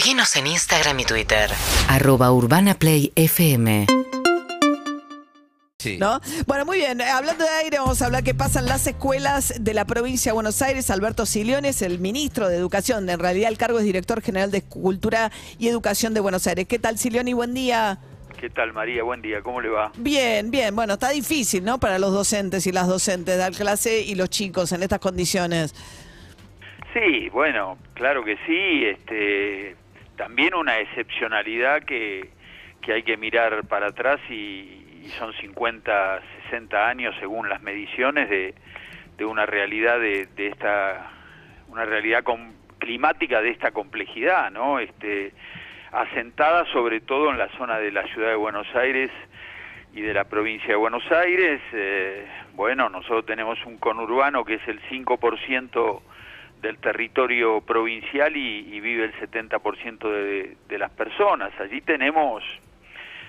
Seguinos en Instagram y Twitter. Arroba Urbana Play FM. Sí. ¿No? Bueno, muy bien. Eh, Hablando de aire, vamos a hablar qué pasa en las escuelas de la provincia de Buenos Aires. Alberto Siliones, el ministro de Educación. En realidad, el cargo es director general de Cultura y Educación de Buenos Aires. ¿Qué tal, Silioni? Buen día. ¿Qué tal María? Buen día, ¿cómo le va? Bien, bien. Bueno, está difícil, ¿no? Para los docentes y las docentes dar clase y los chicos en estas condiciones. Sí, bueno, claro que sí. Este, también una excepcionalidad que, que hay que mirar para atrás y, son 50, 60 años según las mediciones de, de una realidad de, de esta, una realidad com- climática de esta complejidad, ¿no? Este, asentada sobre todo en la zona de la ciudad de Buenos Aires y de la provincia de Buenos Aires. eh, bueno, nosotros tenemos un conurbano que es el 5% del territorio provincial y, vive el 70% de, de las personas. Allí tenemos,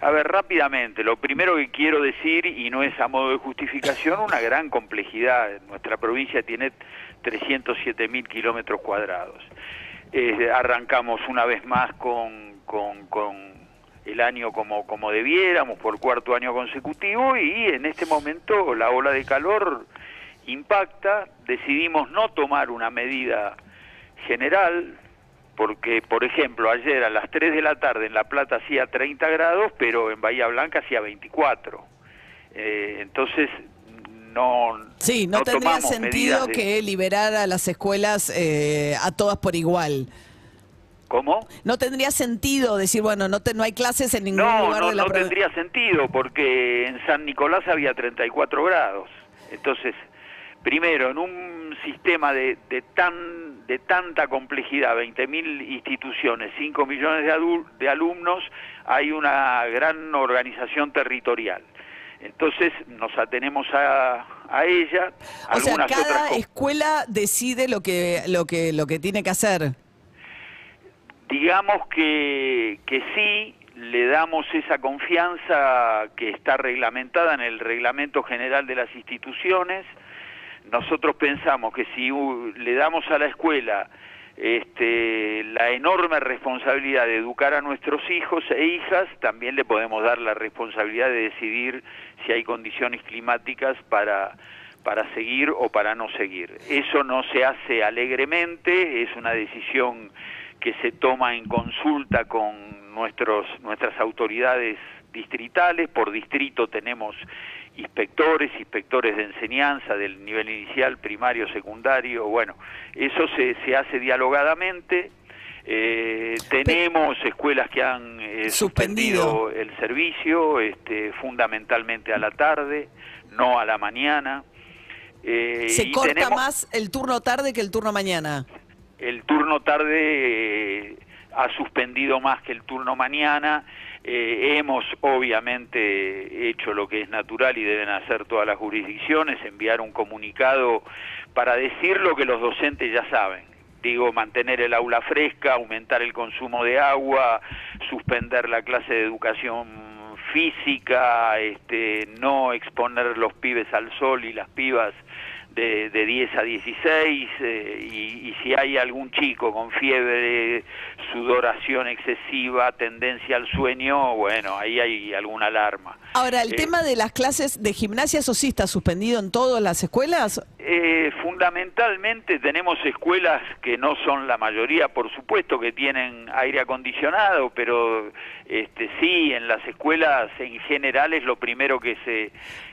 a ver, rápidamente, lo primero que quiero decir, y no es a modo de justificación, una gran complejidad. Nuestra provincia tiene 307 mil kilómetros cuadrados. Arrancamos una vez más con, con, con el año como, como debiéramos, por cuarto año consecutivo, y en este momento la ola de calor impacta, decidimos no tomar una medida general, porque, por ejemplo, ayer a las 3 de la tarde en La Plata hacía 30 grados, pero en Bahía Blanca hacía 24. Eh, entonces, no, Sí, no, tendría sentido de- que liberar a las escuelas eh, a todas por igual. ¿Cómo? No tendría sentido decir, bueno, no, te- no hay clases en ningún No, lugar no, de la no provincia. tendría sentido porque en San Nicolás había 34 grados. Entonces, primero, en un sistema de, de tan de tanta complejidad, 20.000 instituciones, 5 millones de, de alumnos, hay una gran organización territorial. Entonces, nos atenemos a, a ella. O sea, cada escuela decide lo que, lo que, lo que tiene que hacer. Digamos que, que sí, le damos esa confianza que está reglamentada en el Reglamento General de las Instituciones. Nosotros pensamos que si le damos a la escuela este, la enorme responsabilidad de educar a nuestros hijos e hijas, también le podemos dar la responsabilidad de decidir si hay condiciones climáticas para para seguir o para no seguir. Eso no se hace alegremente, es una decisión que se toma en consulta con nuestros nuestras autoridades distritales, por distrito tenemos inspectores, inspectores de enseñanza del nivel inicial, primario, secundario, bueno, eso se, se hace dialogadamente. Eh, tenemos escuelas que han eh, Suspendido. suspendido el servicio, este, fundamentalmente a la tarde, no a la mañana. Eh, Se y corta tenemos- más el turno tarde que el turno mañana. el turno tarde ha suspendido más que el turno mañana. Eh, hemos obviamente hecho lo que es natural y deben hacer todas las jurisdicciones, enviar un comunicado para decir lo que los docentes ya saben. Digo, mantener el aula fresca, aumentar el consumo de agua, suspender la clase de educación física, este, no exponer los pibes al sol y las pibas de, de 10 a 16 eh, y, y si hay algún chico con fiebre, sudoración excesiva, tendencia al sueño, bueno, ahí hay alguna alarma. Ahora, el Eh, tema de las clases de gimnasia, ¿eso sí está suspendido en todas las escuelas? Eh, fundamentalmente tenemos escuelas que no son la mayoría, por supuesto que tienen aire acondicionado, pero este, sí, en las escuelas en general es lo primero que se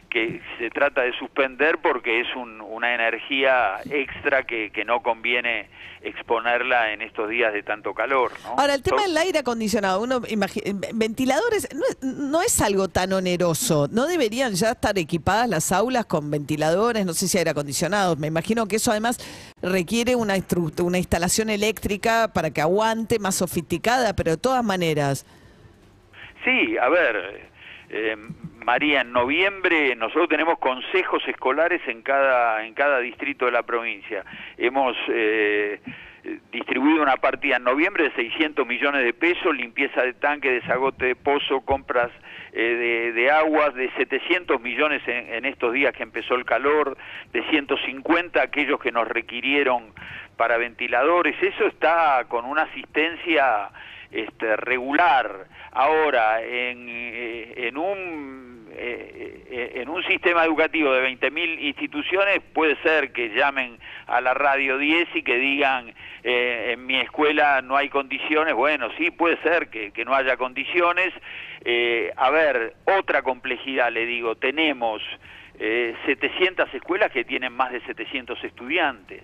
que se trata de suspender porque es un- una energía extra que, que no conviene exponerla en estos días de tanto calor. ¿no? Ahora, el tema del aire acondicionado, uno ventiladores, no es, no es algo tan oneroso. ¿No deberían ya estar equipadas las aulas con ventiladores? No sé si aire acondicionados. Me imagino que eso además requiere una, una instalación eléctrica para que aguante, más sofisticada, pero de todas maneras. Sí, a ver, eh, María, en noviembre nosotros tenemos consejos escolares en cada en cada distrito de la provincia. Hemos eh, distribuido una partida en noviembre de 600 millones de pesos, limpieza de tanque, desagote de pozo, compras eh, de, de aguas, de 700 millones en, en estos días que empezó el calor, de 150 aquellos que nos requirieron para ventiladores, eso está con una asistencia este, regular. Ahora, en, eh, eh, eh, en un sistema educativo de 20.000 instituciones puede ser que llamen a la radio 10 y que digan eh, en mi escuela no hay condiciones, bueno, sí puede ser que, no haya condiciones. A ver, otra complejidad le digo, tenemos eh, 700 escuelas que tienen más de 700 estudiantes.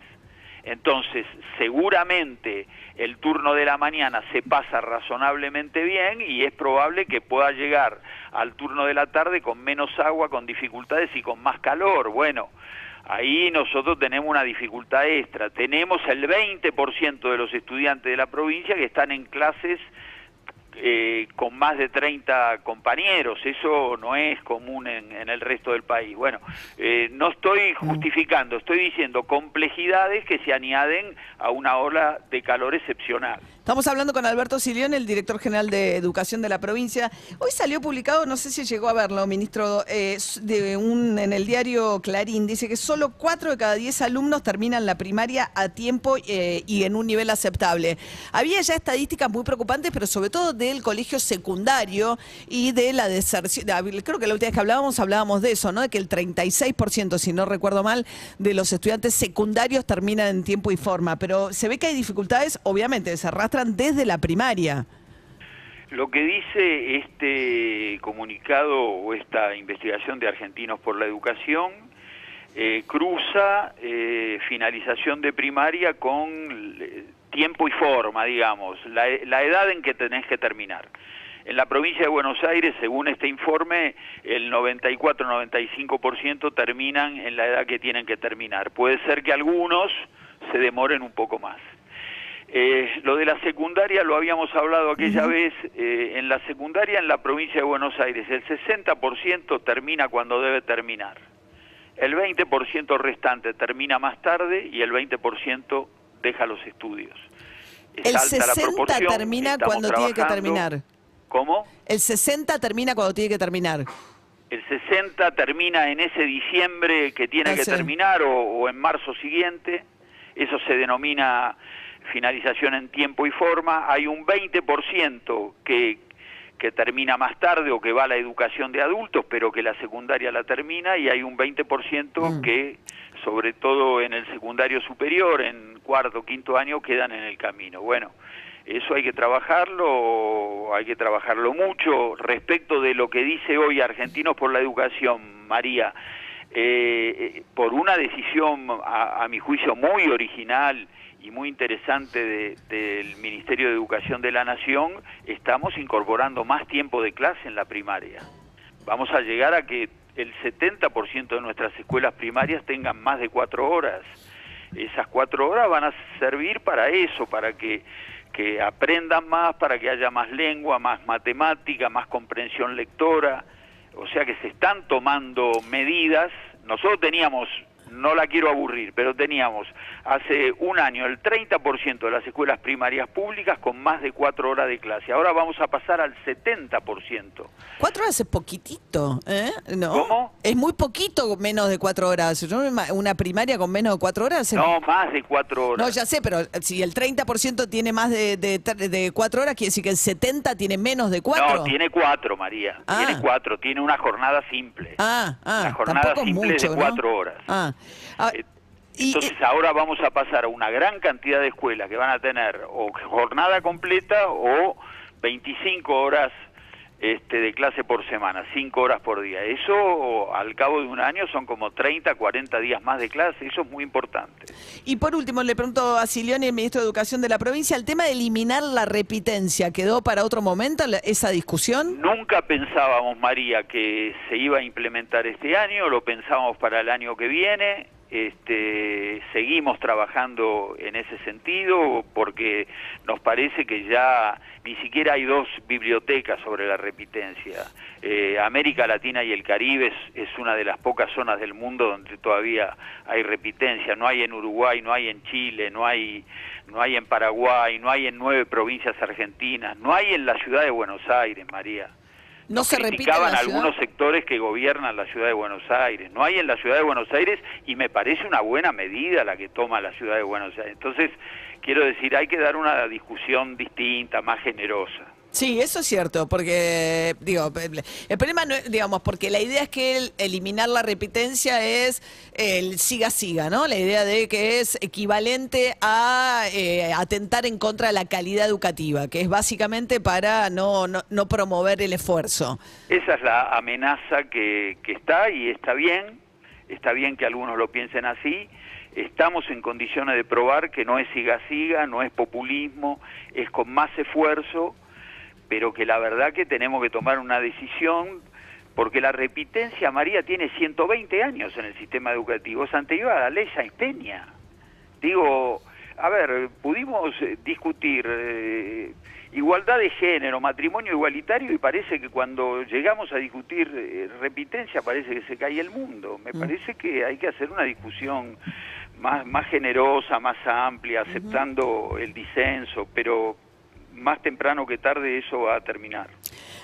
Entonces, seguramente el turno de la mañana se pasa razonablemente bien y es probable que pueda llegar al turno de la tarde con menos agua, con dificultades y con más calor. Bueno, ahí nosotros tenemos una dificultad extra. Tenemos el 20% de los estudiantes de la provincia que están en clases eh, con más de 30 compañeros, eso no es común en, en el resto del país. Bueno, eh, no estoy justificando, estoy diciendo complejidades que se añaden a una ola de calor excepcional. Estamos hablando con Alberto Silión, el director general de Educación de la provincia. Hoy salió publicado, no sé si llegó a verlo, ministro, eh, en el diario Clarín, dice que solo 4 de cada 10 alumnos terminan la primaria a tiempo eh, y en un nivel aceptable. Había ya estadísticas muy preocupantes, pero sobre todo del colegio secundario y de la deserción. Creo que la última vez que hablábamos, hablábamos de eso, ¿no? De que el 36%, si no recuerdo mal, de los estudiantes secundarios terminan en tiempo y forma. Pero se ve que hay dificultades, obviamente, se desde la primaria. Lo que dice este comunicado o esta investigación de Argentinos por la Educación eh, cruza eh, finalización de primaria con eh, tiempo y forma, digamos, la, la edad en que tenés que terminar. En la provincia de Buenos Aires, según este informe, el 94-95% terminan en la edad que tienen que terminar. Puede ser que algunos se demoren un poco más. Eh, lo de la secundaria lo habíamos hablado aquella vez. eh, en la secundaria en la provincia de Buenos Aires, el 60% termina cuando debe terminar. El 20% restante termina más tarde y el 20% deja los estudios. Es El alta la 60 proporción, termina estamos cuando tiene que terminar. ¿Cómo? El 60 termina cuando tiene que terminar. El 60 termina en ese diciembre que tiene Ah, que terminar o, o en marzo siguiente. Eso se denomina finalización en tiempo y forma. Hay un 20% que, que termina más tarde o que va a la educación de adultos, pero que la secundaria la termina. Y hay un 20% Mm. que, sobre todo en el secundario superior, en cuarto, quinto año, quedan en el camino. Bueno, eso hay que trabajarlo, hay que trabajarlo mucho. Respecto de lo que dice hoy Argentinos por la Educación, María, eh, eh, por una decisión, a, a mi juicio, muy original y muy interesante de- del Ministerio de Educación de la Nación, estamos incorporando más tiempo de clase en la primaria. Vamos a llegar a que el 70% de nuestras escuelas primarias tengan más de cuatro horas. Esas cuatro horas van a servir para eso, para que, que aprendan más, para que haya más lengua, más matemática, más comprensión lectora. O sea que se están tomando medidas. Nosotros teníamos, no la quiero aburrir, pero teníamos hace un año el 30% de las escuelas primarias públicas con más de cuatro horas de clase. Ahora vamos a pasar al 70%. Cuatro horas es poquitito, ¿eh? ¿No? ¿Cómo? Es muy poquito menos de cuatro horas. Yo una primaria con menos de cuatro horas. es- No, más de cuatro horas. No, ya sé, pero si el 30% tiene más de, de, de cuatro horas, quiere decir que el 70% tiene menos de cuatro. No, tiene cuatro, María. Ah. Tiene cuatro. Tiene una jornada simple. Ah, ah, La jornada simple es de mucho, ¿no? cuatro horas. Ah, ah, Eh, y- Entonces ahora vamos a pasar a una gran cantidad de escuelas que van a tener o jornada completa o 25 horas este, de clase por semana, 5 horas por día. Eso al cabo de un año son como 30, 40 días más de clase, eso es muy importante. Y por último, le pregunto a Silioni, el ministro de Educación de la provincia, el tema de eliminar la repitencia, ¿quedó para otro momento esa discusión? Nunca pensábamos, María, que se iba a implementar este año, lo pensábamos para el año que viene. Este, seguimos trabajando en ese sentido porque nos parece que ya ni siquiera hay dos bibliotecas sobre la repitencia. Eh, América Latina y el Caribe es, es, una de las pocas zonas del mundo donde todavía hay repitencia. No hay en Uruguay, no hay en Chile, no hay, no hay en Paraguay, no hay en nueve provincias argentinas, no hay en la ciudad de Buenos Aires, María. No se criticaban algunos sectores que gobiernan la ciudad de Buenos Aires. No hay en la ciudad de Buenos Aires y me parece una buena medida la que toma la ciudad de Buenos Aires. Entonces, quiero decir, hay que dar una discusión distinta, más generosa. Sí, eso es cierto, porque, digo, el problema, no, digamos, porque la idea es que el, eliminar la repitencia es el siga-siga, ¿no? La idea de que es equivalente a eh, atentar en contra de la calidad educativa, que es básicamente para no, no, no promover el esfuerzo. Esa es la amenaza que, que está y está bien, está bien que algunos lo piensen así, estamos en condiciones de probar que no es siga-siga, no es populismo, es con más esfuerzo pero que la verdad que tenemos que tomar una decisión porque la repitencia, María, tiene 120 años en el sistema educativo, es anterior a la ley Sáenz Peña. Digo, a ver, pudimos eh, discutir eh, igualdad de género, matrimonio igualitario y parece que cuando llegamos a discutir eh, repitencia parece que se cae el mundo. Me mm. parece que hay que hacer una discusión más, más generosa, más amplia, aceptando el disenso, pero más temprano que tarde eso va a terminar.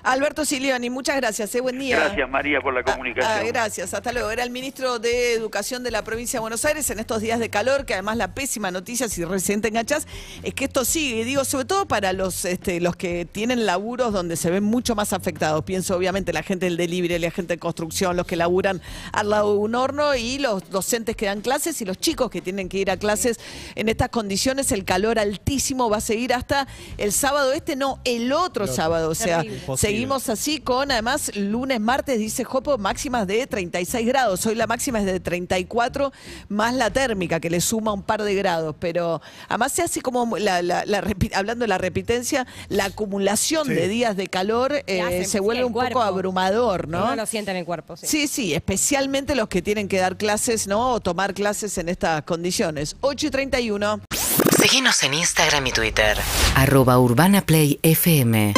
Alberto Silioni, muchas gracias, eh, buen día. Gracias María por la ah, comunicación. Ah, gracias, hasta luego. Era el ministro de Educación de la provincia de Buenos Aires en estos días de calor, que además la pésima noticia, si recién te enganchás, es que esto sigue, digo, sobre todo para los, este, los que tienen laburos donde se ven mucho más afectados. Pienso obviamente la gente del delivery, la gente de construcción, los que laburan al lado de un horno y los docentes que dan clases y los chicos que tienen que ir a clases en estas condiciones. El calor altísimo va a seguir hasta el sábado este, no, el otro sábado. O sea, seguimos así con, además, lunes, martes, dice Jopo, máximas de 36 grados. Hoy la máxima es de 34, más la térmica, que le suma un par de grados. Pero además se hace como, hablando de la repitencia, la acumulación de días de calor eh, se vuelve un poco abrumador, ¿no? No lo siente en el cuerpo. Sí. sí, sí, especialmente los que tienen que dar clases, ¿no? O tomar clases en estas condiciones. 8 y 31. Seguimos en Instagram y Twitter. Arroba Urbana Play FM.